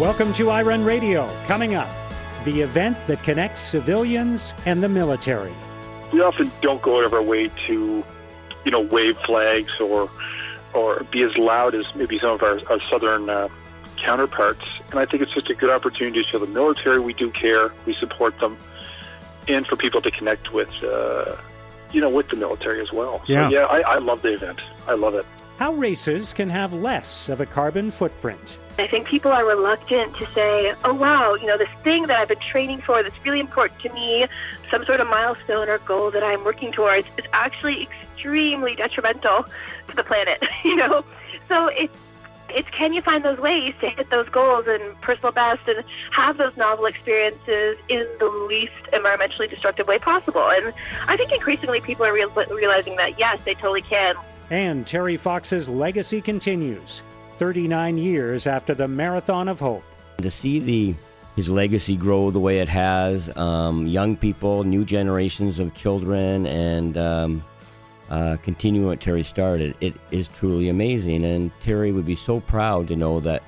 Welcome to iRun Radio. Coming up, the event that connects civilians and the military. We often don't go out of our way to, you know, wave flags or or be as loud as maybe some of our, our southern uh, counterparts. And I think it's just a good opportunity to show the military we do care, we support them, and for people to connect with, uh, you know, with the military as well. Yeah. So, yeah, I, I love the event. I love it. How races can have less of a carbon footprint. I think people are reluctant to say, oh, wow, you know, this thing that I've been training for that's really important to me, some sort of milestone or goal that I'm working towards, is actually extremely detrimental to the planet, you know? So it's it's can you find those ways to hit those goals and personal best and have those novel experiences in the least environmentally destructive way possible? And I think increasingly people are real, realizing that yes, they totally can. And Terry Fox's legacy continues 39 years after the Marathon of Hope. To see the his legacy grow the way it has, um, young people, new generations of children, and um, uh, continuing what Terry started, it is truly amazing. And Terry would be so proud to know that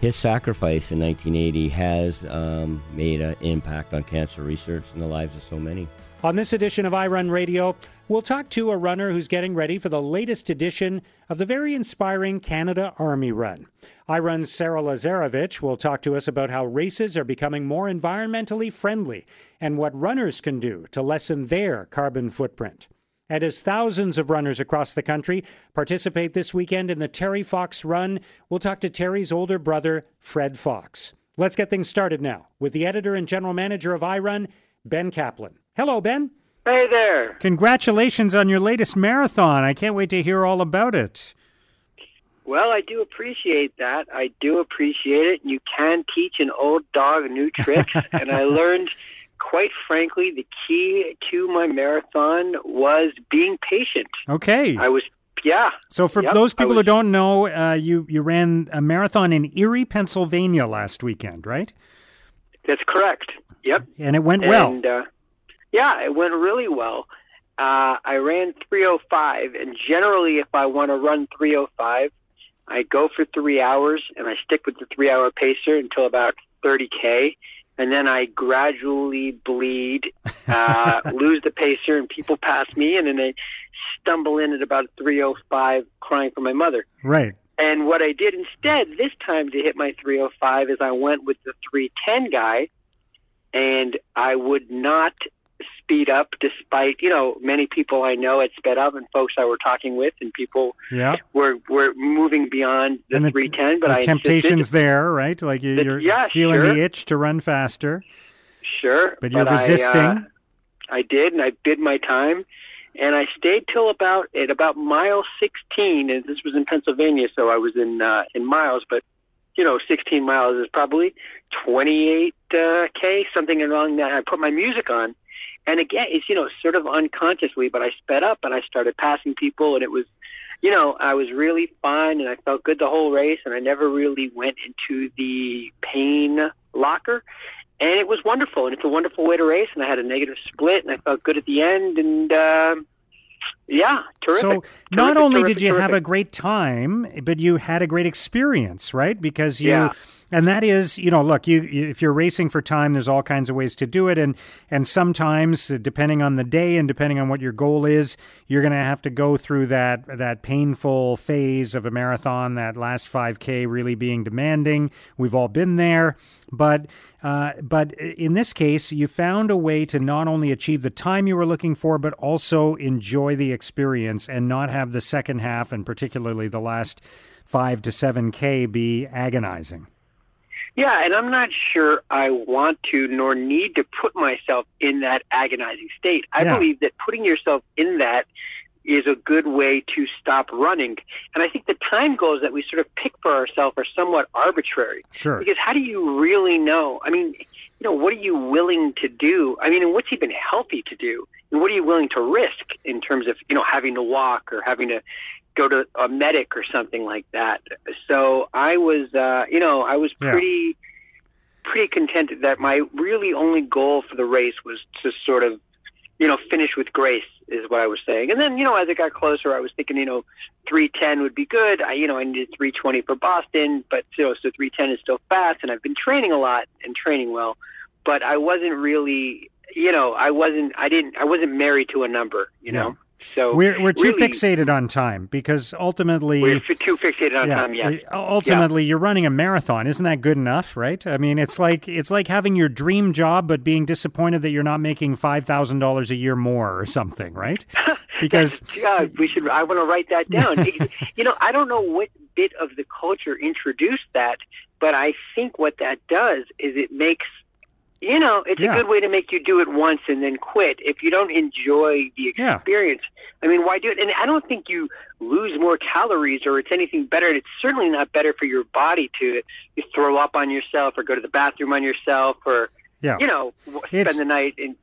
his sacrifice in 1980 has um, made an impact on cancer research and the lives of so many. On this edition of iRun Radio, we'll talk to a runner who's getting ready for the latest edition of the very inspiring Canada Army Run. iRun's Sarah Lazarevich will talk to us about how races are becoming more environmentally friendly and what runners can do to lessen their carbon footprint. And as thousands of runners across the country participate this weekend in the Terry Fox Run, we'll talk to Terry's older brother, Fred Fox. Let's get things started now with the editor and general manager of iRun, Ben Kaplan. Hello, Ben. Hey there. Congratulations on your latest marathon. I can't wait to hear all about it. Well, I do appreciate that. I do appreciate it. You can teach an old dog new tricks, and I learned, quite frankly, the key to my marathon was being patient. Okay. I was, yeah. So, for Yep, those people who don't know, uh, you you ran a marathon in Erie, Pennsylvania last weekend, right? That's correct. Yep. And it went well. And, uh, yeah, it went really well. Uh, I ran 305, and generally, if I want to run 305, I go for three hours and I stick with the three hour pacer until about 30K. And then I gradually bleed, uh, lose the pacer, and people pass me, and then I stumble in at about 305 crying for my mother. Right. And what I did instead this time to hit my 305 is I went with the 310 guy, and I would not speed up despite, you know, many people I know had sped up and folks I were talking with and people Yeah. were, were moving beyond the, the- 310, but the I insisted- temptation's there, right? Like you, you're yeah, feeling sure. the itch to run faster, Sure. but you're I, uh, resisting. I did, and I bid my time, and I stayed till about at about mile 16, and this was in Pennsylvania, so I was in uh, in miles, but you know, 16 miles is probably 28 uh, k, something along that. I put my music on, and again, it's you know, sort of unconsciously, but I sped up and I started passing people, and it was. You know, I was really fine and I felt good the whole race, and I never really went into the pain locker and it was wonderful and it's a wonderful way to race and i had a negative split and i felt good at the end and um yeah terrific So not Terrific, only terrific, did you have a great time, but you had a great experience, right? Because you Yeah. And that is, you know, look, you, if you're racing for time, there's all kinds of ways to do it and and sometimes uh, depending on the day and depending on what your goal is, you're going to have to go through that that painful phase of a marathon, that last 5k really being demanding. We've all been there, but uh, but in this case, you found a way to not only achieve the time you were looking for, but also enjoy the experience and not have the second half, and particularly the last five to seven k, be agonizing. Yeah and i'm not sure i want to nor need to put myself in that agonizing state i Yeah. believe that putting yourself in that is a good way to stop running and i think the time goals that we sort of pick for ourselves are somewhat arbitrary Sure. Because how do you really know? I mean, you know, what are you willing to do? I mean, and what's even healthy to do? And what are you willing to risk in terms of, you know, having to walk or having to go to a medic or something like that? So I was, uh, you know, I was Yeah. pretty, pretty contented that my really only goal for the race was to sort of you know, finish with grace is what I was saying. And then, you know, as it got closer, I was thinking, you know, 310 would be good. I, you know, I needed 320 for Boston, but you know, so 310 is still fast, and I've been training a lot and training well, but I wasn't really, you know, I wasn't, I didn't, I wasn't married to a number, you know. So we're we're too really, fixated on time because ultimately we're too fixated on yeah, time. Yeah. Ultimately, you're running a marathon. Isn't that good enough? Right. I mean, it's like it's like having your dream job, but being disappointed that you're not making five thousand dollars a year more or something. Right. Because yeah, we should. I want to write that down. you know, I don't know what bit of the culture introduced that, but I think what that does is it makes you know, it's Yeah. a good way to make you do it once and then quit. If you don't enjoy the Yeah. experience, I mean, why do it? And I don't think you lose more calories or it's anything better. And it's certainly not better for your body to you throw up on yourself or go to the bathroom on yourself or, yeah, you know, spend It's- the night. In,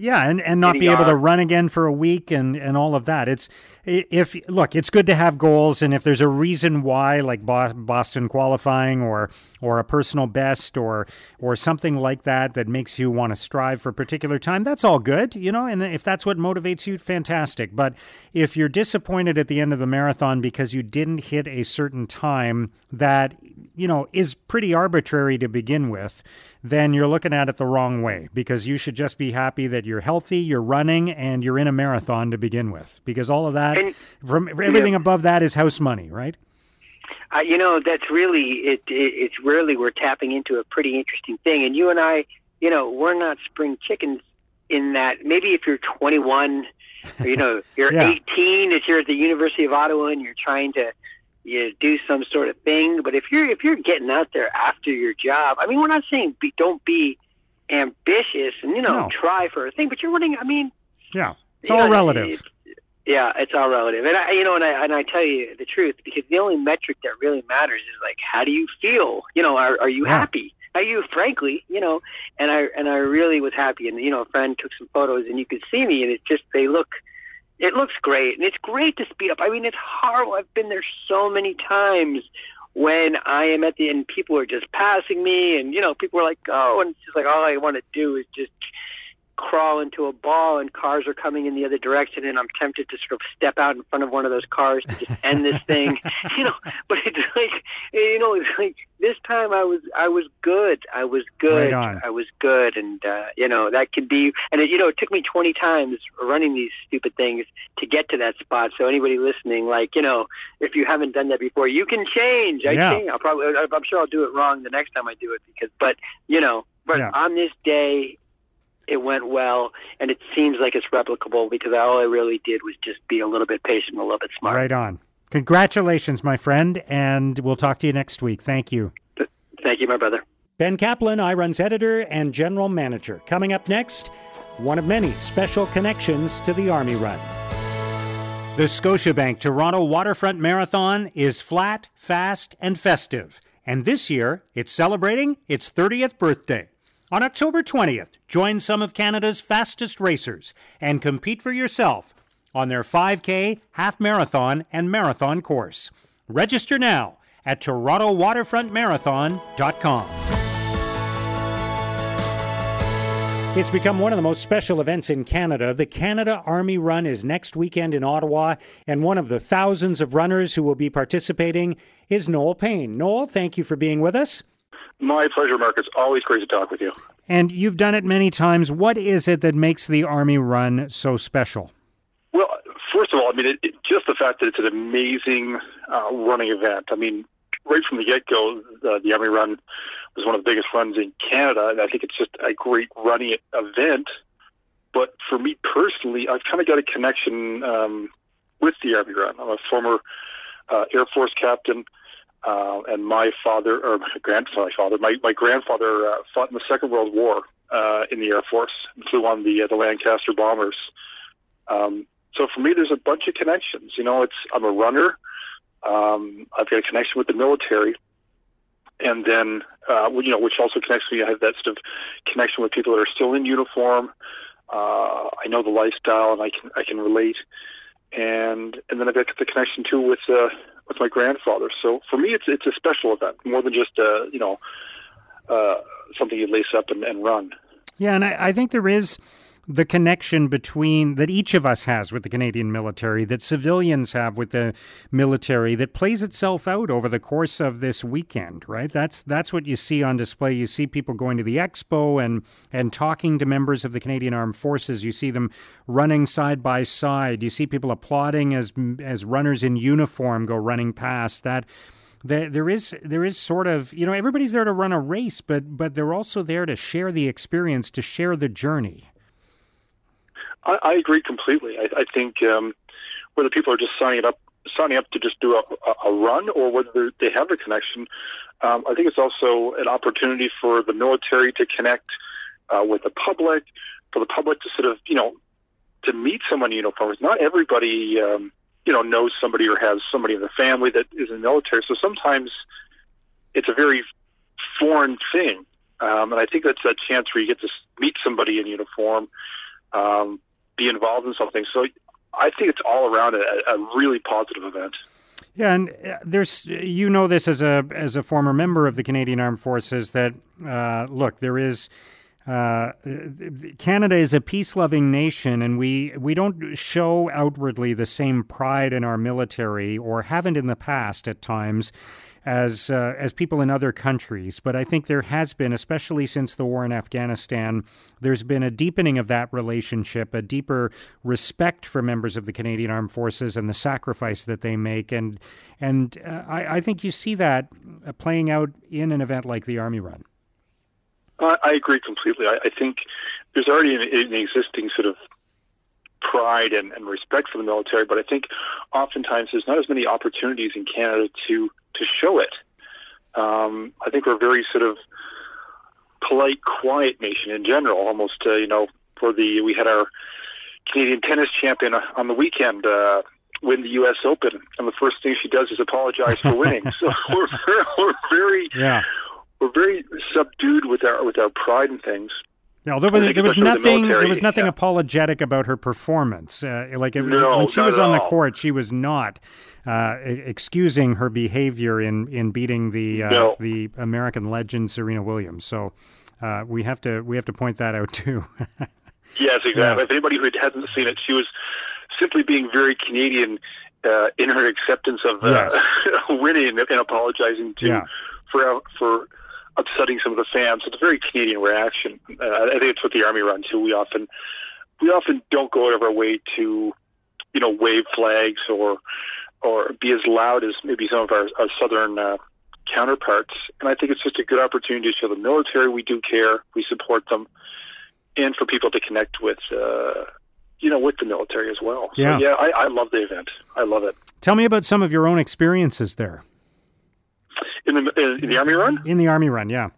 Yeah, and, and not be able to run again for a week and, and all of that. It's if look, it's good to have goals, and if there's a reason why, like Boston qualifying or or a personal best or or something like that that makes you want to strive for a particular time, that's all good, you know. And if that's what motivates you, fantastic. But if you're disappointed at the end of the marathon because you didn't hit a certain time that you know is pretty arbitrary to begin with, then you're looking at it the wrong way because you should just be happy that you're healthy, you're running, and you're in a marathon to begin with. Because all of that, And- from everything above that, is house money, right? Uh, you know, that's really it, it. It's really we're tapping into a pretty interesting thing. And you and I, you know, we're not spring chickens in that. Maybe if you're 21, or, you know, you're Yeah. 18, if you're at the University of Ottawa and you're trying to you do some sort of thing. But if you're if you're getting out there after your job, I mean, we're not saying be, don't be ambitious and you know No. try for a thing, but you're running. I mean, Yeah, it's all know, relative. yeah, it's all relative, and I, you know, and I and I tell you the truth because the only metric that really matters is like how do you feel? You know, are are you Yeah. happy? Are you, frankly, you know? And I and I really was happy, and you know, a friend took some photos, and you could see me, and it just they look. It looks great, and it's great to speed up. I mean, it's horrible. I've been there so many times when I am at the end, people are just passing me, and you know, people are like, "Oh," and it's just like all I want to do is just crawl into a ball and cars are coming in the other direction and I'm tempted to sort of step out in front of one of those cars to just end this thing. you know, but it's like you know, it's like this time I was I was good. I was good. Right. I was good and uh, you know, that could be and it, you know, it took me 20 times running these stupid things to get to that spot. So anybody listening like, you know, if you haven't done that before, you can change. I Yeah. change. I'll probably I'm sure I'll do it wrong the next time I do it because but, you know, but Yeah. on this day it went well, and it seems like it's replicable because all I really did was just be a little bit patient, and a little bit smart. Right on. Congratulations, my friend, and we'll talk to you next week. Thank you. Thank you, my brother. Ben Kaplan, iRun's editor and general manager. Coming up next, one of many special connections to the Army Run. The Scotiabank Toronto Waterfront Marathon is flat, fast, and festive. And this year, it's celebrating its 30th birthday. On October 20th, join some of Canada's fastest racers and compete for yourself on their 5K, half marathon, and marathon course. Register now at TorontoWaterfrontMarathon.com. It's become one of the most special events in Canada. The Canada Army Run is next weekend in Ottawa, and one of the thousands of runners who will be participating is Noel Payne. Noel, thank you for being with us. My pleasure, Mark. It's always great to talk with you. And you've done it many times. What is it that makes the Army Run so special? Well, first of all, I mean, it, it, just the fact that it's an amazing uh, running event. I mean, right from the get go, uh, the Army Run was one of the biggest runs in Canada, and I think it's just a great running event. But for me personally, I've kind of got a connection um, with the Army Run. I'm a former uh, Air Force captain. Uh, and my father, or my grandfather, my, my grandfather uh, fought in the Second World War uh, in the Air Force and flew on the uh, the Lancaster bombers. Um, so for me, there's a bunch of connections. You know, it's I'm a runner. Um, I've got a connection with the military, and then uh, you know, which also connects me. I have that sort of connection with people that are still in uniform. Uh, I know the lifestyle, and I can I can relate. And and then I've got the connection too with uh, with my grandfather. So for me, it's it's a special event more than just uh, you know uh, something you lace up and, and run. Yeah, and I, I think there is the connection between that each of us has with the Canadian military, that civilians have with the military, that plays itself out over the course of this weekend, right? That's that's what you see on display. You see people going to the expo and and talking to members of the Canadian Armed Forces. You see them running side by side. You see people applauding as as runners in uniform go running past. That there, there is there is sort of you know everybody's there to run a race, but but they're also there to share the experience, to share the journey. I, I agree completely. I, I think um, whether people are just signing up signing up to just do a, a run or whether they have a connection, um, I think it's also an opportunity for the military to connect uh, with the public, for the public to sort of you know to meet someone in uniform. Not everybody. Um, you know knows somebody or has somebody in the family that is in the military. So sometimes it's a very foreign thing, um, and I think that's that chance where you get to meet somebody in uniform, um, be involved in something. So I think it's all around a, a really positive event. Yeah, and uh, there's you know this as a as a former member of the Canadian Armed Forces that uh, look there is uh, Canada is a peace loving nation, and we, we don't show outwardly the same pride in our military, or haven't in the past at times, as, uh, as people in other countries. But I think there has been, especially since the war in Afghanistan, there's been a deepening of that relationship, a deeper respect for members of the Canadian Armed Forces and the sacrifice that they make. And, and uh, I, I think you see that playing out in an event like the Army Run. I agree completely. I, I think there's already an, an, existing sort of pride and, and respect for the military, but I think oftentimes there's not as many opportunities in Canada to to show it. Um, I think we're a very sort of polite, quiet nation in general. Almost, uh, you know, for the we had our Canadian tennis champion on the weekend. Uh, win the U.S. Open, and the first thing she does is apologize for winning. so we're, we're very yeah we're very subdued with our with our pride and things. No, there was there was nothing the there was nothing yeah. apologetic about her performance. Uh, like it, no, when she was on the court, she was not uh, excusing her behavior in in beating the uh, no. the American legend Serena Williams. So uh, we have to we have to point that out too. yes, exactly. Yeah. If anybody who hasn't seen it, she was simply being very Canadian uh, in her acceptance of uh, yes. winning and apologizing to yeah. for for upsetting some of the fans. It's a very Canadian reaction. Uh, I think it's what the Army run too. We often we often don't go out of our way to you know wave flags or or be as loud as maybe some of our, our southern uh, counterparts. And I think it's just a good opportunity to show the military we do care, we support them, and for people to connect with. Uh, you know, with the military as well. So, yeah, yeah I, I love the event. I love it. Tell me about some of your own experiences there in the in the Army Run. In the Army Run, yeah.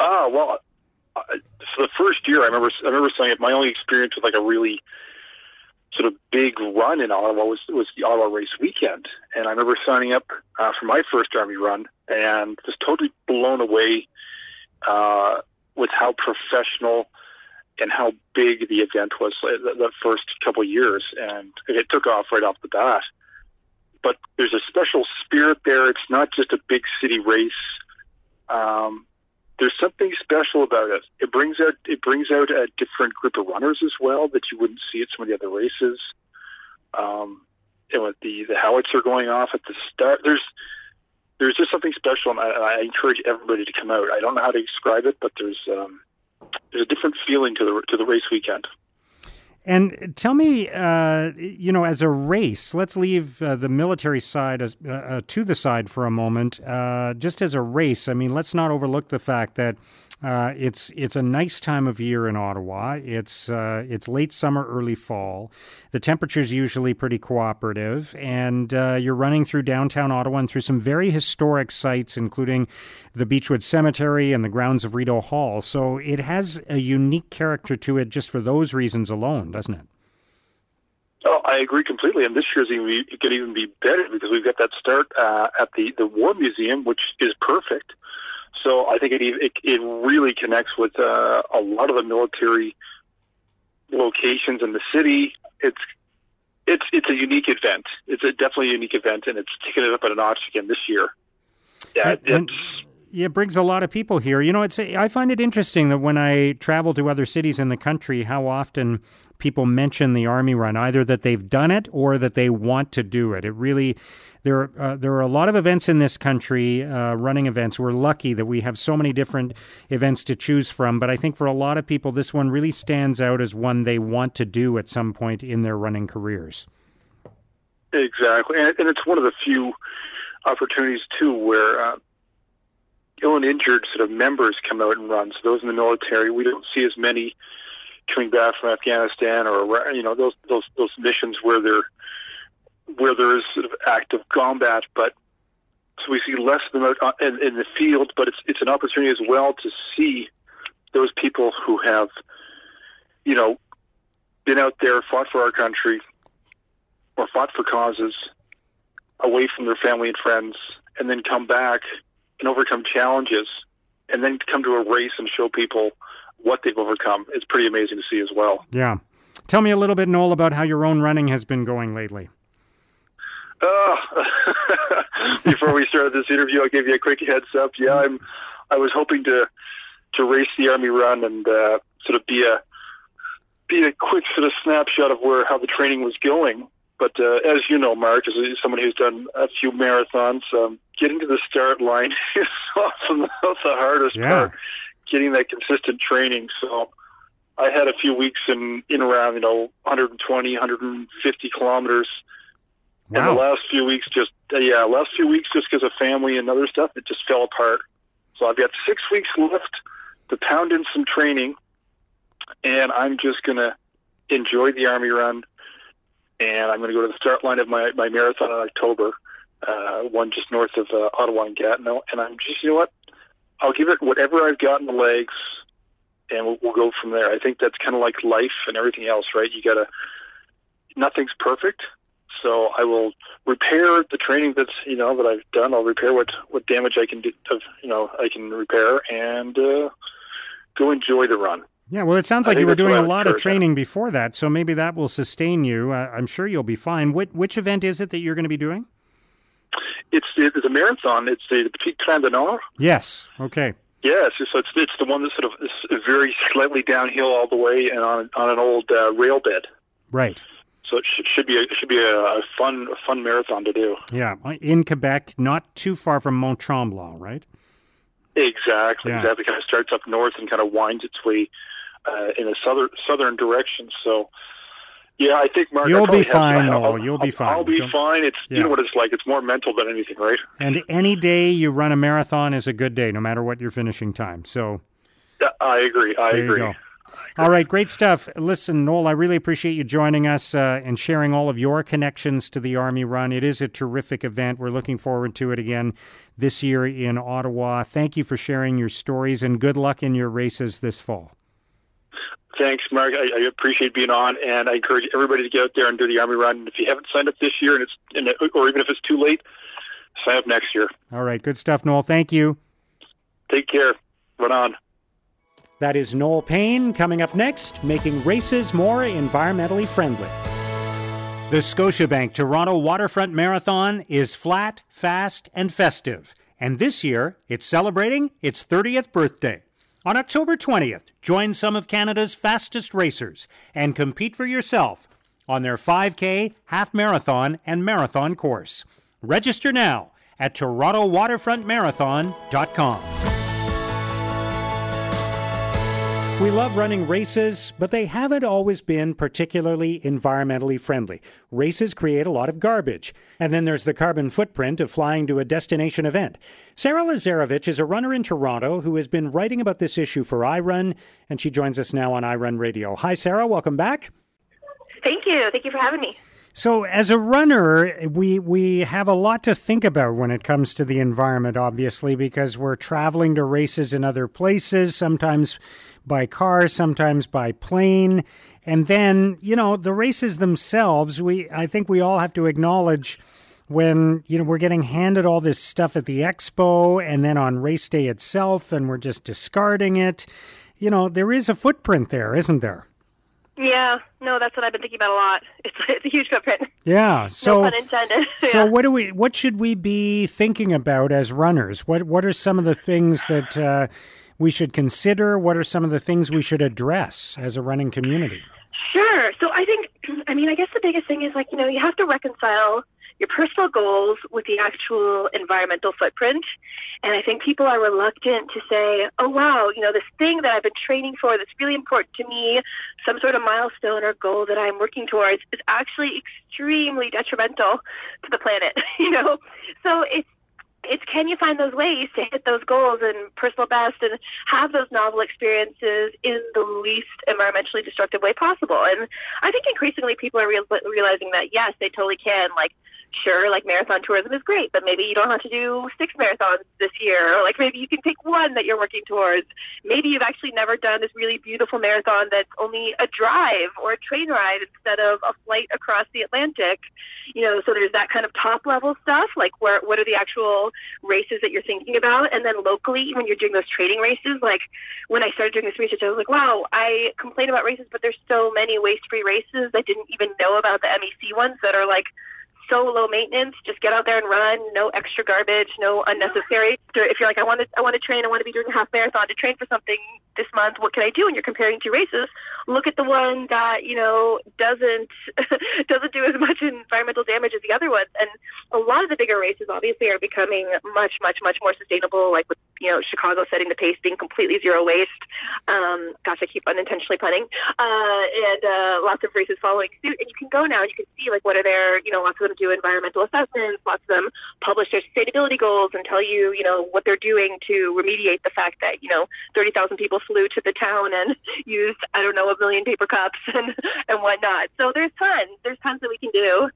Ah, well, uh, for the first year, I remember I remember saying it. My only experience with like a really sort of big run in Ottawa was was the Ottawa Race Weekend, and I remember signing up uh, for my first Army Run and was totally blown away uh, with how professional and how big the event was uh, the, the first couple of years, and it took off right off the bat but there's a special spirit there. It's not just a big city race. Um, there's something special about it. It brings out it brings out a different group of runners as well that you wouldn't see at some of the other races. Um, and with the the howitzer going off at the start, there's there's just something special, and I, I encourage everybody to come out. I don't know how to describe it, but there's um, there's a different feeling to the to the race weekend. And tell me, uh, you know, as a race, let's leave uh, the military side as, uh, uh to the side for a moment. Uh, just as a race, I mean, let's not overlook the fact that uh, it's it's a nice time of year in Ottawa. It's uh, it's late summer, early fall. The temperature's usually pretty cooperative, and uh, you're running through downtown Ottawa and through some very historic sites, including the Beechwood Cemetery and the grounds of Rideau Hall. So it has a unique character to it just for those reasons alone, doesn't it? Oh, I agree completely. And this year's even it could even be better because we've got that start uh, at the the War Museum, which is perfect. So I think it it, it really connects with uh, a lot of the military locations in the city. It's it's it's a unique event. It's a definitely a unique event, and it's taken it up at a notch again this year. Yeah, and, it brings a lot of people here. You know, it's I find it interesting that when I travel to other cities in the country, how often people mention the Army Run, either that they've done it or that they want to do it. It really there uh, there are a lot of events in this country, uh, running events. We're lucky that we have so many different events to choose from. But I think for a lot of people, this one really stands out as one they want to do at some point in their running careers. Exactly, and, and it's one of the few opportunities too where uh, ill and injured sort of members come out and run. So those in the military, we don't see as many coming back from Afghanistan or you know those those those missions where they're where there is sort of active combat, but so we see less of them out uh, in, in the field. But it's it's an opportunity as well to see those people who have, you know, been out there, fought for our country, or fought for causes away from their family and friends, and then come back and overcome challenges, and then come to a race and show people what they've overcome. It's pretty amazing to see as well. Yeah. Tell me a little bit, Noel, about how your own running has been going lately. Oh, before we started this interview, I gave you a quick heads up. Yeah, I'm. I was hoping to to race the Army Run and uh, sort of be a be a quick sort of snapshot of where how the training was going. But uh, as you know, Mark, as someone who's done a few marathons, um, getting to the start line is often the hardest yeah. part. Getting that consistent training. So I had a few weeks in in around you know 120, 150 kilometers Wow. and the last few weeks, just uh, yeah, last few weeks, just because of family and other stuff, it just fell apart. So I've got six weeks left to pound in some training, and I'm just gonna enjoy the army run, and I'm gonna go to the start line of my my marathon in October, uh, one just north of uh, Ottawa and Gatineau, and I'm just you know what, I'll give it whatever I've got in the legs, and we'll, we'll go from there. I think that's kind of like life and everything else, right? You gotta nothing's perfect so I will repair the training that's you know that I've done. I'll repair what what damage I can do. You know I can repair and uh, go enjoy the run. Yeah, well, it sounds like you were doing a lot of training before that, so maybe that will sustain you. Uh, I'm sure you'll be fine. Which, which event is it that you're going to be doing? It's it's a marathon. It's the Petit Train du Nord. Yes. Okay. Yes, so it's it's the one that's sort of is very slightly downhill all the way and on on an old uh, rail bed. Right. So it sh- should be a, it should be a, a fun a fun marathon to do. Yeah. In Quebec, not too far from Mont Tremblant, right? Exactly, Yeah. exactly. Kind of starts up north and kind of winds its way uh, in a southern southern direction. So, yeah, I think Mark. You'll be have- fine, I'll- You'll be fine. I'll be Don't- fine. It's Yeah. you know what it's like. It's more mental than anything, right? And any day you run a marathon is a good day, no matter what your finishing time. So I agree. I there agree. All right, great stuff. Listen, Noel, I really appreciate you joining us uh, and sharing all of your connections to the Army Run. It is a terrific event. We're looking forward to it again this year in Ottawa. Thank you for sharing your stories and good luck in your races this fall. Thanks, Mark. I, I appreciate being on, and I encourage everybody to get out there and do the Army Run. And if you haven't signed up this year, and it's and it- or even if it's too late, sign up next year. All right, good stuff, Noel. Thank you. Take care. Run on. That is Noel Payne coming up next, making races more environmentally friendly. The Scotiabank Toronto Waterfront Marathon is flat, fast, and festive. And this year, it's celebrating its 30th birthday. On October 20th, join some of Canada's fastest racers and compete for yourself on their 5K, half marathon, and marathon course. Register now at TorontoWaterfrontMarathon.com. We love running races, but they haven't always been particularly environmentally friendly. Races create a lot of garbage. And then there's the carbon footprint of flying to a destination event. Sarah Lazarevich is a runner in Toronto who has been writing about this issue for iRun, and she joins us now on iRun Radio. Hi, Sarah. Welcome back. Thank you. Thank you for having me. So, as a runner, we we have a lot to think about when it comes to the environment, obviously, because we're traveling to races in other places, sometimes by car, sometimes by plane, and then you know the races themselves. We I think we all have to acknowledge when you know we're getting handed all this stuff at the expo, and then on race day itself, and we're just discarding it. You know, there is a footprint there, isn't there? Yeah, no, that's what I've been thinking about a lot. It's, it's a huge footprint. Yeah. So, no pun intended. so what do we? What should we be thinking about as runners? What What are some of the things that uh, we should consider? What are some of the things we should address as a running community? Sure. So I think, I mean, I guess the biggest thing is like you know you have to reconcile your personal goals with the actual environmental footprint. And I think people are reluctant to say, oh, wow, you know, this thing that I've been training for that's really important to me, some sort of milestone or goal that I'm working towards, is actually extremely detrimental to the planet, you know? So it's it's can you find those ways to hit those goals and personal best and have those novel experiences in the least environmentally destructive way possible? And i think increasingly people are real, realizing that yes they totally can like sure, like marathon tourism is great, but maybe you don't have to do six marathons this year. Or like maybe you can pick one that you're working towards. Maybe you've actually never done this really beautiful marathon that's only a drive or a train ride instead of a flight across the Atlantic. You know, so there's that kind of top level stuff, like where what are the actual races that you're thinking about, and then locally when you're doing those training races, like when I started doing this research, I was like, wow, I complain about races, but there's so many waste free races. I didn't even know about the MEC ones that are like so low maintenance. Just get out there and run. No extra garbage. No unnecessary. If you're like, I want to, I want to train. I want to be doing a half marathon to train for something this month. What can I do? And you're comparing two races. Look at the one that you know doesn't doesn't do as much environmental damage as the other ones. And a lot of the bigger races obviously are becoming much, much, much more sustainable. Like with you know Chicago setting the pace, being completely zero waste. Um, gosh, I keep unintentionally punning. Uh, and uh, lots of races following suit. And you can go now and you can see like what are their you know lots of them do environmental assessments. Lots of them publish their sustainability goals and tell you you know what they're doing to remediate the fact that you know 30,000 people flew to the town and used I don't know a million paper cups and and whatnot. So there's tons. There's tons that we can do.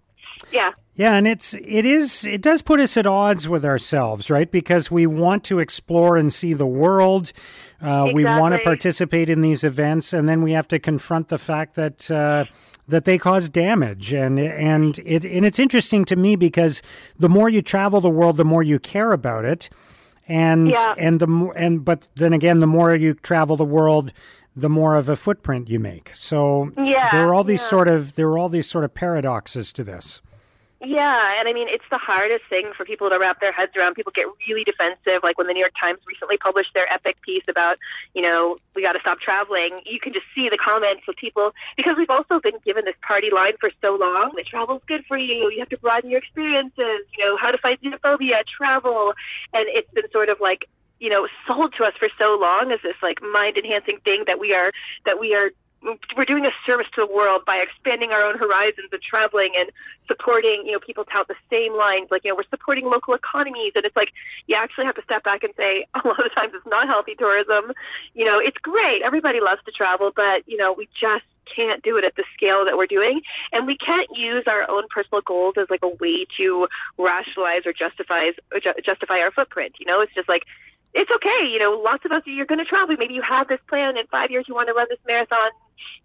Yeah. Yeah, and it's it is it does put us at odds with ourselves, right? Because we want to explore and see the world. Uh, exactly. We want to participate in these events, and then we have to confront the fact that uh, that they cause damage. And and it and it's interesting to me because the more you travel the world, the more you care about it. And yeah. and the and but then again, the more you travel the world, the more of a footprint you make. So yeah, there are all these yeah. sort of there are all these sort of paradoxes to this. Yeah, and I mean it's the hardest thing for people to wrap their heads around. People get really defensive. Like when the New York Times recently published their epic piece about, you know, we got to stop traveling. You can just see the comments of people because we've also been given this party line for so long. That travel's good for you. You have to broaden your experiences. You know how to fight xenophobia, travel, and it's been sort of like you know sold to us for so long as this like mind enhancing thing that we are that we are we're doing a service to the world by expanding our own horizons and traveling and supporting, you know, people tout the same lines. Like, you know, we're supporting local economies. And it's like, you actually have to step back and say, a lot of times it's not healthy tourism. You know, it's great. Everybody loves to travel, but, you know, we just can't do it at the scale that we're doing. And we can't use our own personal goals as like a way to rationalize or justify, justify our footprint. You know, it's just like, it's okay. You know, lots of us, you're going to travel. Maybe you have this plan in five years, you want to run this marathon,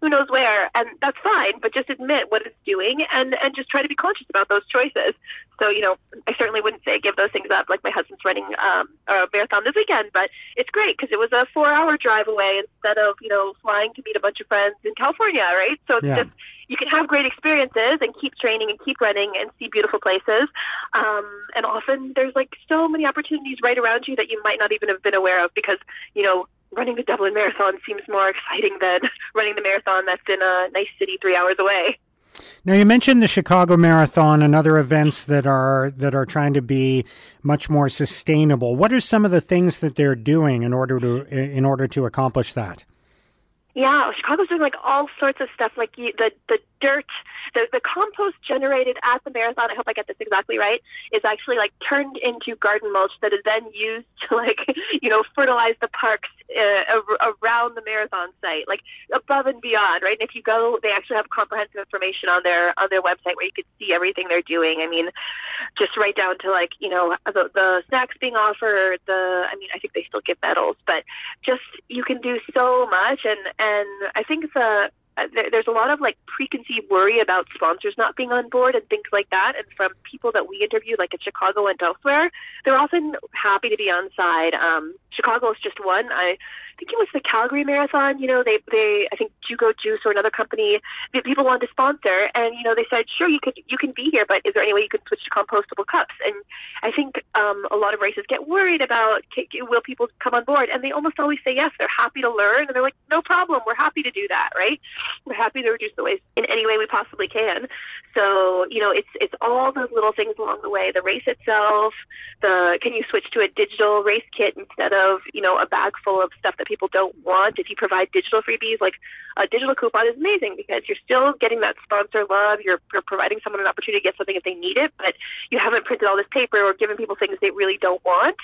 who knows where, and that's fine. But just admit what it's doing, and and just try to be conscious about those choices. So you know, I certainly wouldn't say give those things up. Like my husband's running um, a marathon this weekend, but it's great because it was a four-hour drive away instead of you know flying to meet a bunch of friends in California, right? So it's Yeah. just you can have great experiences and keep training and keep running and see beautiful places. Um, and often there's like so many opportunities right around you that you might not even have been aware of because, you know, running the Dublin Marathon seems more exciting than running the marathon that's in a nice city three hours away. Now you mentioned the Chicago Marathon and other events that are that are trying to be much more sustainable. What are some of the things that they're doing in order to in order to accomplish that? Yeah, Chicago's doing like all sorts of stuff, like the the dirt, the the compost generated at the marathon. I hope I get this exactly right. Is actually like turned into garden mulch that is then used to like you know fertilize the parks uh, around the marathon site, like above and beyond, right? And if you go, they actually have comprehensive information on their on their website where you can see everything they're doing. I mean, just right down to like you know the, the snacks being offered. The I mean, I think they still give medals, but just you can do so much and and i think the uh, there, there's a lot of like preconceived worry about sponsors not being on board and things like that and from people that we interviewed, like in chicago and elsewhere they're often happy to be on side um, Chicago is just one. I think it was the Calgary Marathon. You know, they they I think Jugo Juice or another company that people wanted to sponsor, and you know they said, sure, you could you can be here, but is there any way you could switch to compostable cups? And I think um, a lot of races get worried about will people come on board, and they almost always say yes. They're happy to learn, and they're like, no problem, we're happy to do that, right? We're happy to reduce the waste in any way we possibly can. So you know, it's it's all those little things along the way. The race itself, the can you switch to a digital race kit instead of you know a bag full of stuff that people don't want. If you provide digital freebies, like a digital coupon is amazing because you're still getting that sponsor love. You're, you're providing someone an opportunity to get something if they need it, but you haven't printed all this paper or given people things they really don't want.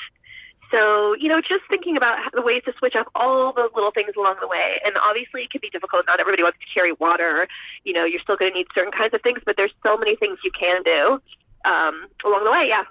So, you know, just thinking about the ways to switch up all those little things along the way. And obviously, it can be difficult. Not everybody wants to carry water. You know, you're still going to need certain kinds of things, but there's so many things you can do um, along the way. Yeah.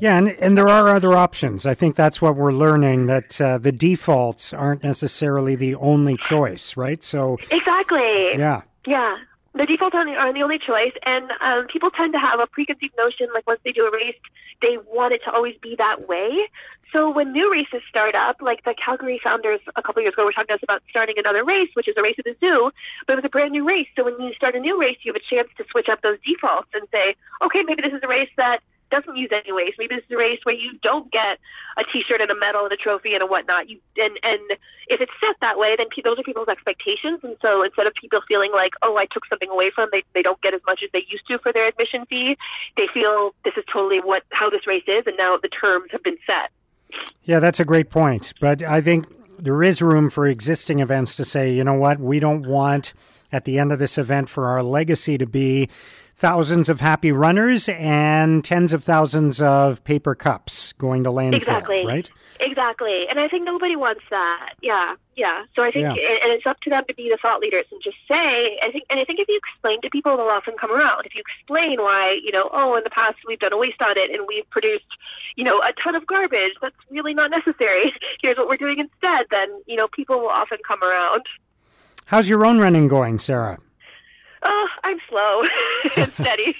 Yeah, and, and there are other options. I think that's what we're learning that uh, the defaults aren't necessarily the only choice, right? So exactly. Yeah. Yeah. The defaults aren't the only choice, and um, people tend to have a preconceived notion. Like once they do a race, they want it to always be that way. So when new races start up, like the Calgary founders a couple years ago were talking to us about starting another race, which is a race at the zoo, but it was a brand new race. So when you start a new race, you have a chance to switch up those defaults and say, okay, maybe this is a race that doesn't use any waste. Maybe this is a race where you don't get a T-shirt and a medal and a trophy and a whatnot. You and and if it's set that way, then those are people's expectations. And so instead of people feeling like, oh, I took something away from them, they they don't get as much as they used to for their admission fee. They feel this is totally what how this race is, and now the terms have been set. Yeah, that's a great point. But I think there is room for existing events to say, you know what, we don't want at the end of this event for our legacy to be thousands of happy runners and tens of thousands of paper cups going to landfill. Exactly. Right. Exactly. And I think nobody wants that. Yeah. Yeah. So I think, yeah. and it's up to them to be the thought leaders and just say, I think, and I think if you explain to people, they'll often come around. If you explain why, you know, oh, in the past we've done a waste audit and we've produced, you know, a ton of garbage. That's really not necessary. Here's what we're doing instead. Then, you know, people will often come around. How's your own running going, Sarah? I'm slow and steady.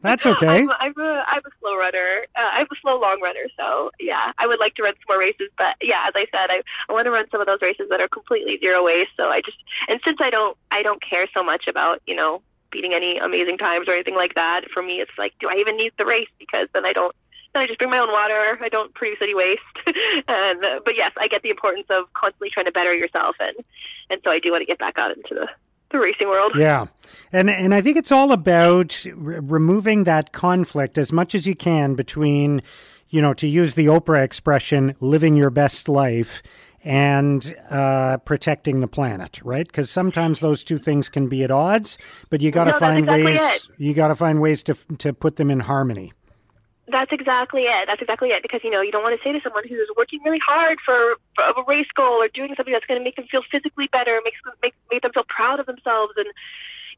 That's okay. I'm, I'm, a I'm a slow runner. Uh, I'm a slow long runner. So yeah, I would like to run some more races, but yeah, as I said, I I want to run some of those races that are completely zero waste. So I just and since I don't I don't care so much about you know beating any amazing times or anything like that. For me, it's like, do I even need the race? Because then I don't then I just bring my own water. I don't produce any waste. and but yes, I get the importance of constantly trying to better yourself, and and so I do want to get back out into the the racing world. Yeah. And and I think it's all about r- removing that conflict as much as you can between, you know, to use the Oprah expression, living your best life and uh, protecting the planet, right? Because sometimes those two things can be at odds, but you got to no, find exactly ways. It. You got to find ways to to put them in harmony. That's exactly it. That's exactly it. Because you know you don't want to say to someone who's working really hard for, for a race goal or doing something that's going to make them feel physically better, makes make make them feel proud of themselves, and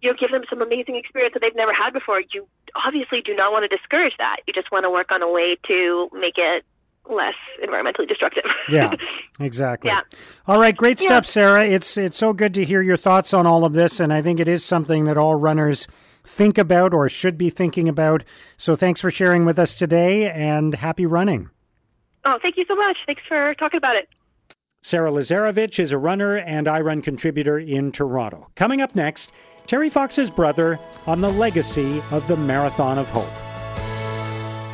you know give them some amazing experience that they've never had before. You obviously do not want to discourage that. You just want to work on a way to make it less environmentally destructive. yeah, exactly. Yeah. All right, great stuff, yeah. Sarah. It's it's so good to hear your thoughts on all of this, and I think it is something that all runners think about or should be thinking about. So thanks for sharing with us today and happy running. Oh, thank you so much. Thanks for talking about it. Sarah Lazarevich is a runner and iRun contributor in Toronto. Coming up next, Terry Fox's brother on the legacy of the Marathon of Hope.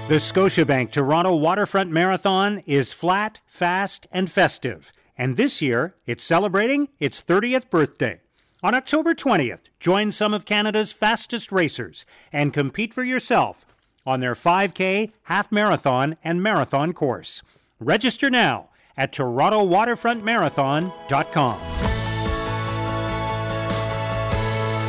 The Scotiabank Toronto Waterfront Marathon is flat, fast, and festive. And this year, it's celebrating its 30th birthday. On October 20th, join some of Canada's fastest racers and compete for yourself on their 5K, half marathon, and marathon course. Register now at TorontoWaterfrontMarathon.com.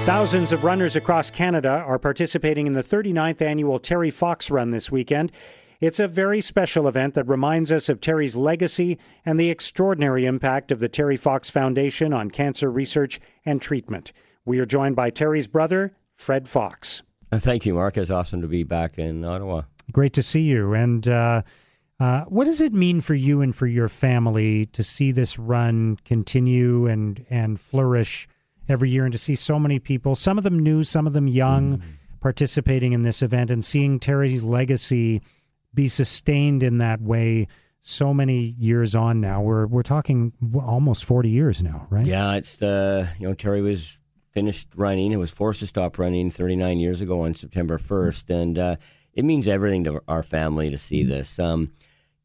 Thousands of runners across Canada are participating in the 39th annual Terry Fox Run this weekend. It's a very special event that reminds us of Terry's legacy and the extraordinary impact of the Terry Fox Foundation on cancer research and treatment. We are joined by Terry's brother, Fred Fox. Uh, thank you, Mark. It's awesome to be back in Ottawa. Great to see you. And uh, uh, what does it mean for you and for your family to see this run continue and and flourish every year, and to see so many people, some of them new, some of them young, mm. participating in this event, and seeing Terry's legacy be sustained in that way so many years on now. We're we're talking almost forty years now, right? Yeah, it's the you know Terry was finished running. It was forced to stop running 39 years ago on September 1st, and uh, it means everything to our family to see this. Um,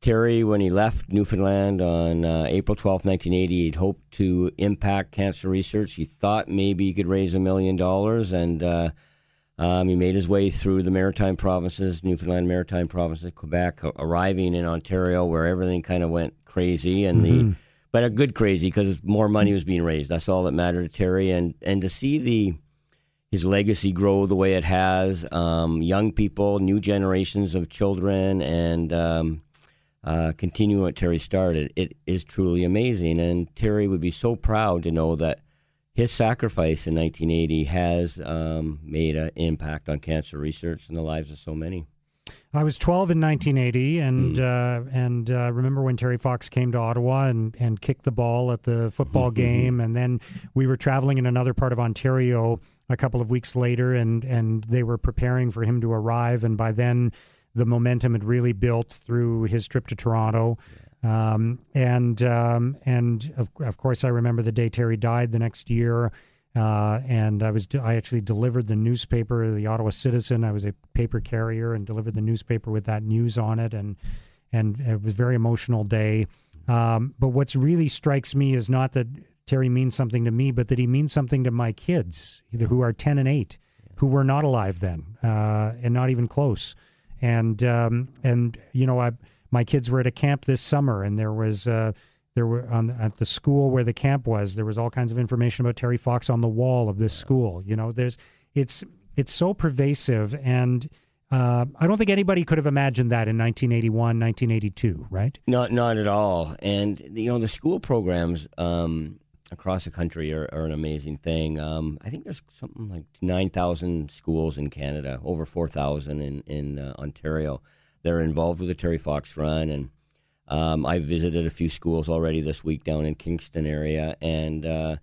Terry, when he left Newfoundland on uh, April 12, 1980, he'd hoped to impact cancer research. He thought maybe he could raise a million dollars, and uh, um, he made his way through the maritime provinces, Newfoundland maritime provinces, Quebec, arriving in Ontario, where everything kind of went crazy, and mm-hmm. the but a good crazy because more money was being raised. That's all that mattered to Terry, and and to see the his legacy grow the way it has, um, young people, new generations of children, and um, uh, continue what Terry started. It is truly amazing, and Terry would be so proud to know that his sacrifice in 1980 has um, made an impact on cancer research and the lives of so many. I was 12 in 1980, and mm. uh, and uh, remember when Terry Fox came to Ottawa and, and kicked the ball at the football game, and then we were traveling in another part of Ontario a couple of weeks later, and and they were preparing for him to arrive, and by then the momentum had really built through his trip to Toronto. Um, and um, and of, of course, I remember the day Terry died the next year. Uh, and I was I actually delivered the newspaper, the Ottawa Citizen. I was a paper carrier and delivered the newspaper with that news on it, and and it was a very emotional day. Um, but what's really strikes me is not that Terry means something to me, but that he means something to my kids, either who are ten and eight, who were not alive then, uh, and not even close and um, and you know I my kids were at a camp this summer, and there was uh, there were on at the school where the camp was there was all kinds of information about Terry Fox on the wall of this school. You know, there's it's it's so pervasive and. Uh, I don't think anybody could have imagined that in 1981, 1982, right? Not, not at all. And you know, the school programs um, across the country are, are an amazing thing. Um, I think there's something like 9,000 schools in Canada, over 4,000 in, in uh, Ontario that are involved with the Terry Fox Run. And um, I visited a few schools already this week down in Kingston area, and uh,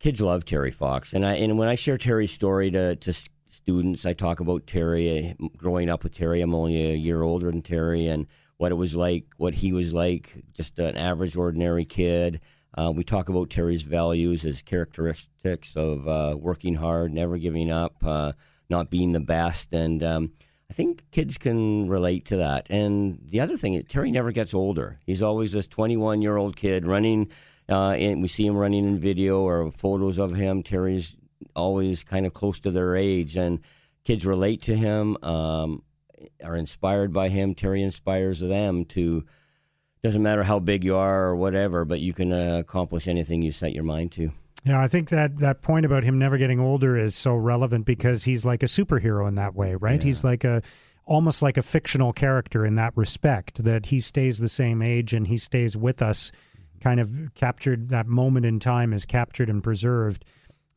kids love Terry Fox. And I and when I share Terry's story to, to students, I talk about Terry uh, growing up with Terry. I'm only a year older than Terry, and what it was like, what he was like, just an average, ordinary kid. Uh, we talk about Terry's values, his characteristics of uh, working hard, never giving up, uh, not being the best, and um, I think kids can relate to that. And the other thing, is Terry never gets older. He's always this 21 year old kid running. and uh, we see him running in video or photos of him. Terry's always kind of close to their age, and kids relate to him, um, are inspired by him. Terry inspires them to doesn't matter how big you are or whatever, but you can uh, accomplish anything you set your mind to. Yeah, I think that that point about him never getting older is so relevant because he's like a superhero in that way, right? Yeah. He's like a almost like a fictional character in that respect that he stays the same age and he stays with us kind of captured that moment in time is captured and preserved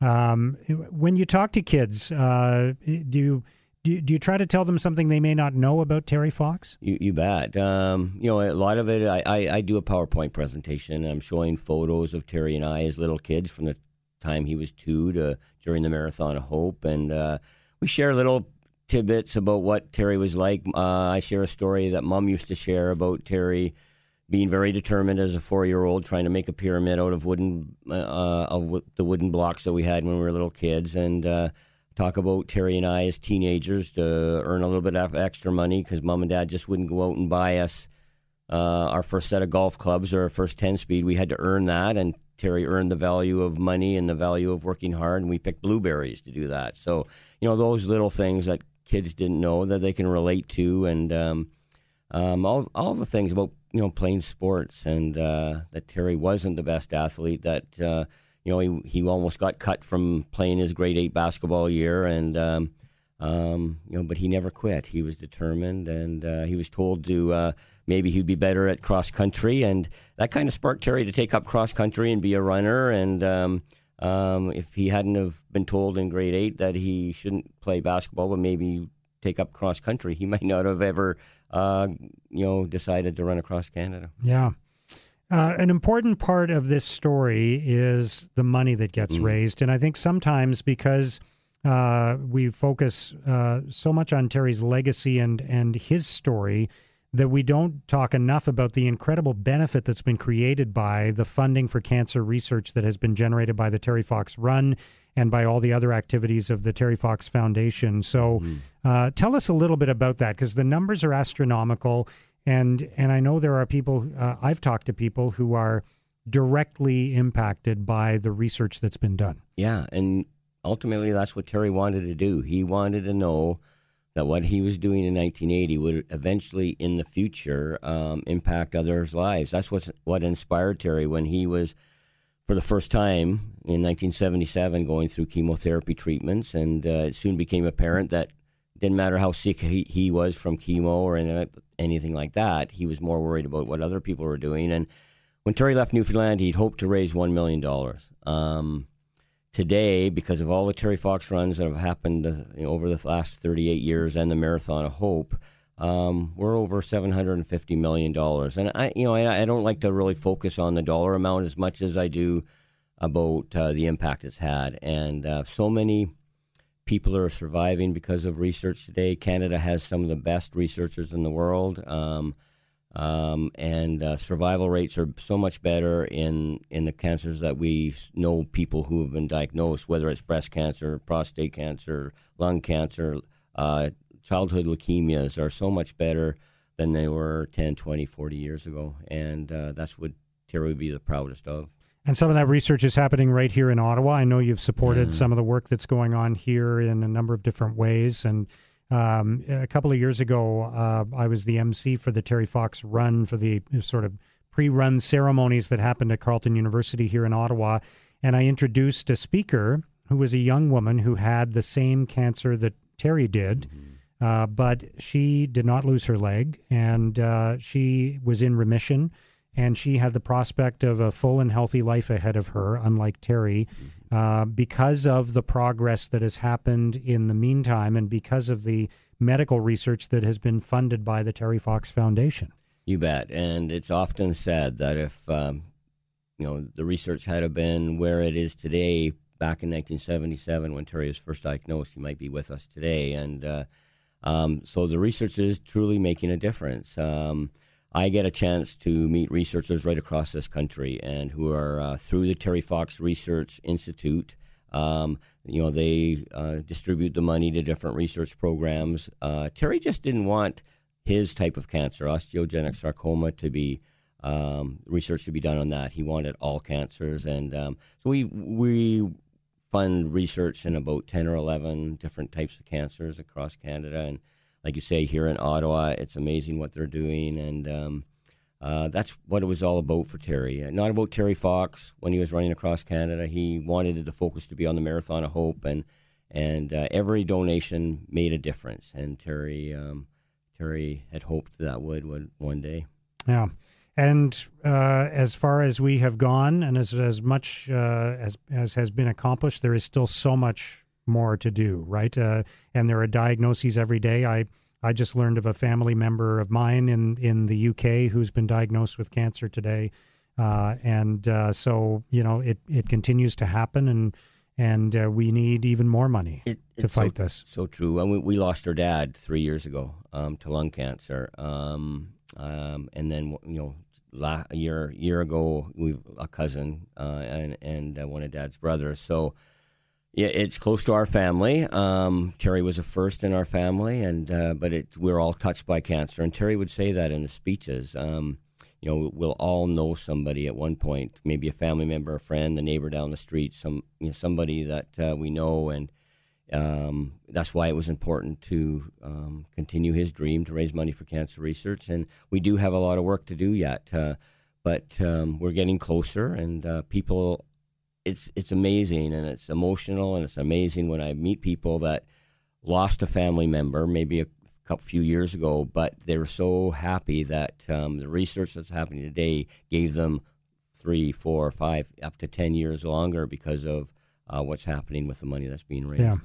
um, when you talk to kids uh, do you do you, do you try to tell them something they may not know about Terry Fox? You, you bet. Um, you know, a lot of it, I, I, I, do a PowerPoint presentation. I'm showing photos of Terry and I as little kids from the time he was two to during the Marathon of Hope. And uh, we share little tidbits about what Terry was like. Uh, I share a story that mom used to share about Terry being very determined as a four year old, trying to make a pyramid out of wooden, uh, uh of the wooden blocks that we had when we were little kids. And, uh, talk about Terry and I as teenagers to earn a little bit of extra money because mom and dad just wouldn't go out and buy us uh, our first set of golf clubs or our first 10 speed. We had to earn that, and Terry earned the value of money and the value of working hard, and we picked blueberries to do that. So, you know, those little things that kids didn't know that they can relate to, and um, um, all, all the things about, you know, playing sports, and uh, that Terry wasn't the best athlete, that. Uh, you know, he, he almost got cut from playing his grade eight basketball year, and um, um, you know, but he never quit. He was determined, and uh, he was told to uh, maybe he'd be better at cross country, and that kind of sparked Terry to take up cross country and be a runner. And um, um, if he hadn't have been told in grade eight that he shouldn't play basketball, but maybe take up cross country, he might not have ever, uh, you know, decided to run across Canada. Yeah. Uh, an important part of this story is the money that gets mm. raised. And I think sometimes because uh, we focus uh, so much on Terry's legacy and, and his story, that we don't talk enough about the incredible benefit that's been created by the funding for cancer research that has been generated by the Terry Fox Run and by all the other activities of the Terry Fox Foundation. So, mm-hmm. uh, tell us a little bit about that because the numbers are astronomical, and and I know there are people uh, I've talked to people who are directly impacted by the research that's been done. Yeah, and ultimately that's what Terry wanted to do. He wanted to know that what he was doing in 1980 would eventually, in the future, um, impact others' lives. That's what's, what inspired Terry when he was, for the first time in 1977, going through chemotherapy treatments, and uh, it soon became apparent that didn't matter how sick he, he was from chemo or anything like that. He was more worried about what other people were doing. And when Terry left Newfoundland, he'd hoped to raise one million dollars. Um, today because of all the Terry Fox runs that have happened uh, you know, over the last 38 years and the Marathon of Hope. Um, we're over 750 million dollars, and I, you know, I, I, don't like to really focus on the dollar amount as much as I do about uh, the impact it's had. And uh, so many people are surviving because of research today. Canada has some of the best researchers in the world. Um, um, and uh, survival rates are so much better in in the cancers that we know people who have been diagnosed, whether it's breast cancer, prostate cancer, lung cancer, uh, childhood leukemias, are so much better than they were 10, 20, 40 years ago, and uh, that's what Terry would be the proudest of. And some of that research is happening right here in Ottawa. I know you've supported yeah. some of the work that's going on here in a number of different ways, and um, a couple of years ago, uh, I was the MC for the Terry Fox Run for the sort of pre-run ceremonies that happened at Carleton University here in Ottawa, and I introduced a speaker who was a young woman who had the same cancer that Terry did. Mm-hmm. Uh, but she did not lose her leg, and uh, she was in remission, and she had the prospect of a full and healthy life ahead of her, unlike Terry. Mm-hmm. Uh, because of the progress that has happened in the meantime and because of the medical research that has been funded by the Terry Fox Foundation. You bet. And it's often said that if um, you know the research had been where it is today, back in 1977 when Terry was first diagnosed, he might be with us today. And uh, um, so the research is truly making a difference. Um, I get a chance to meet researchers right across this country and who are uh, through the Terry Fox Research Institute. Um, you know, they uh, distribute the money to different research programs. Uh, Terry just didn't want his type of cancer, osteogenic sarcoma, to be um, research to be done on that. He wanted all cancers, and um, so we we fund research in about ten or eleven different types of cancers across Canada, and like you say, here in Ottawa, it's amazing what they're doing, and um, uh, that's what it was all about for Terry. Uh, not about Terry Fox when he was running across Canada. He wanted the focus to be on the Marathon of Hope, and and uh, every donation made a difference. And Terry um, Terry had hoped that would, would one day. Yeah. And uh, as far as we have gone, and as as much uh, as as has been accomplished, there is still so much more to do, right? Uh, and there are diagnoses every day. I I just learned of a family member of mine in in the UK who's been diagnosed with cancer today, uh, and uh, so you know it it continues to happen, and and uh, we need even more money it, to fight so, this. So true. And we, we lost our dad three years ago um, to lung cancer, um, um, and then you know. a year year ago, we a cousin uh, and and uh, one of Dad's brothers. So yeah, it's close to our family. Um, Terry was a first in our family, and uh, but it, we're all touched by cancer. And Terry would say that in his speeches. Um, you know, we'll all know somebody at one point, maybe a family member, a friend, a neighbor down the street, some you know, somebody that uh, we know, and um, that's why it was important to um, continue his dream to raise money for cancer research. And we do have a lot of work to do yet, uh, but um, we're getting closer, and uh, people it's it's amazing and it's emotional and it's amazing when I meet people that lost a family member maybe a couple few years ago, but they were so happy that um, the research that's happening today gave them three, four, five, up to ten years longer because of uh, what's happening with the money that's being raised. Yeah.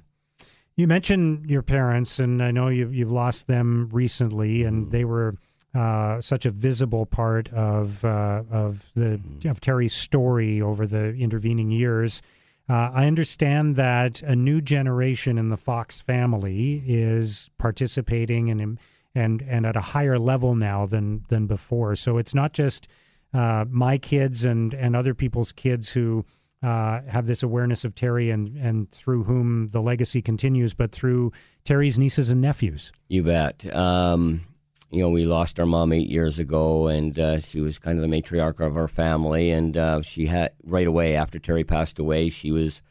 You mentioned your parents, and I know you've you've lost them recently, and mm. they were uh, such a visible part of uh, of the mm-hmm. of Terry's story over the intervening years. Uh, I understand that a new generation in the Fox family is participating and and and at a higher level now than than before. So it's not just uh, my kids and and other people's kids who uh, have this awareness of Terry and and through whom the legacy continues, but through Terry's nieces and nephews. You bet. Um, you know, we lost our mom eight years ago, and uh, she was kind of the matriarch of our family. And uh, she had right away after Terry passed away, she was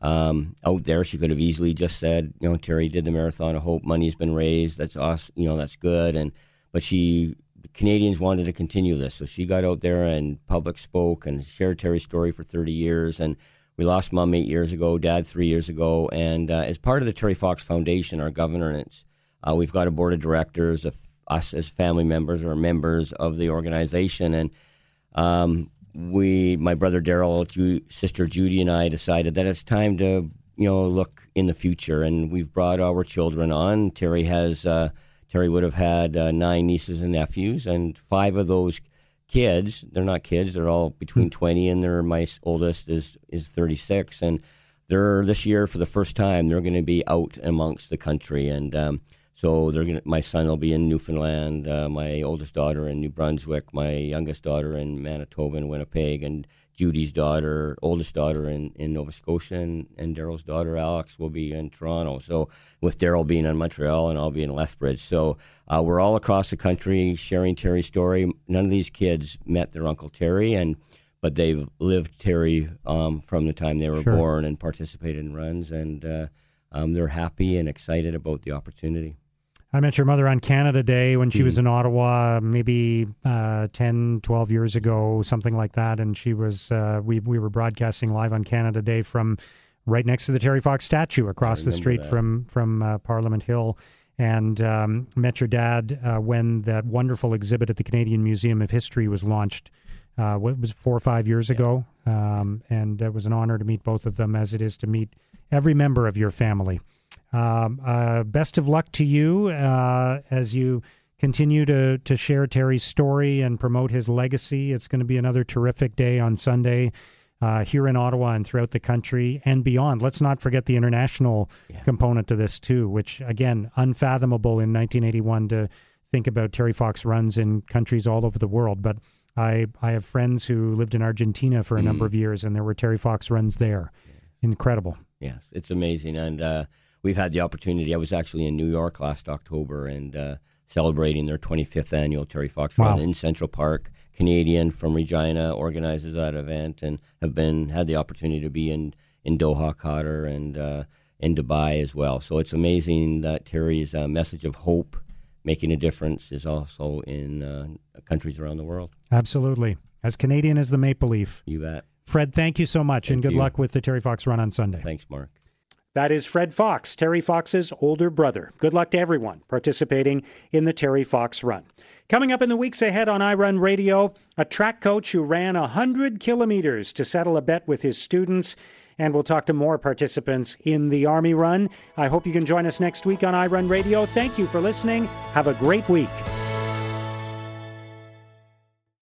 um, out there. She could have easily just said, you know, Terry did the marathon. I hope money's been raised. That's awesome. You know, that's good. And but she Canadians wanted to continue this, so she got out there and public spoke and shared Terry's story for 30 years. And we lost mom eight years ago, dad three years ago, and uh, as part of the Terry Fox Foundation, our governance, uh, we've got a board of directors of us as family members or members of the organization, and um, we, my brother Darrell, Ju- sister Judy, and I decided that it's time to you know look in the future, and we've brought our children on. Terry has uh, Terry would have had uh, nine nieces and nephews, and five of those kids, they're not kids, they're all between hmm. 20 and they're, my oldest is, is 36. And they're this year, for the first time, they're going to be out amongst the country. And um, so they're gonna, my son will be in Newfoundland, uh, my oldest daughter in New Brunswick, my youngest daughter in Manitoba and Winnipeg, and Judy's daughter, oldest daughter in, in Nova Scotia, and, and Darrell's daughter Alex will be in Toronto. So with Darrell being in Montreal and I'll be in Lethbridge, so uh, we're all across the country sharing Terry's story. None of these kids met their uncle Terry, and but they've lived Terry um, from the time they were sure. born and participated in runs, and uh, um, they're happy and excited about the opportunity. I met your mother on Canada Day when she mm was in Ottawa, maybe uh, 10, 12 years ago, something like that. And she was, uh, we, we were broadcasting live on Canada Day from right next to the Terry Fox statue across the street that. from, from uh, Parliament Hill. And um, met your dad uh, when that wonderful exhibit at the Canadian Museum of History was launched. Uh, what was four or five years yeah. ago, um, and it was an honor to meet both of them, as it is to meet every member of your family. Um, uh, best of luck to you uh, as you continue to to share Terry's story and promote his legacy. It's going to be another terrific day on Sunday. Uh, here in Ottawa and throughout the country and beyond. Let's not forget the international yeah. component to this too, which again unfathomable in 1981 to think about Terry Fox runs in countries all over the world. But I I have friends who lived in Argentina for a mm. number of years, and there were Terry Fox runs there. Incredible. Yes, it's amazing, and uh, we've had the opportunity. I was actually in New York last October and uh, celebrating their 25th annual Terry Fox wow. Run in Central Park. Canadian from Regina organizes that event and have been had the opportunity to be in in Doha, Qatar, and uh, in Dubai as well. So it's amazing that Terry's uh, message of hope, making a difference, is also in uh, countries around the world. Absolutely, as Canadian as the Maple Leaf. You bet. Fred, thank you so much, thank and good you. luck with the Terry Fox Run on Sunday. Thanks, Mark. That is Fred Fox, Terry Fox's older brother. Good luck to everyone participating in the Terry Fox Run. Coming up in the weeks ahead on iRun Radio, a track coach who ran 100 kilometers to settle a bet with his students. And we'll talk to more participants in the Army Run. I hope you can join us next week on iRun Radio. Thank you for listening. Have a great week.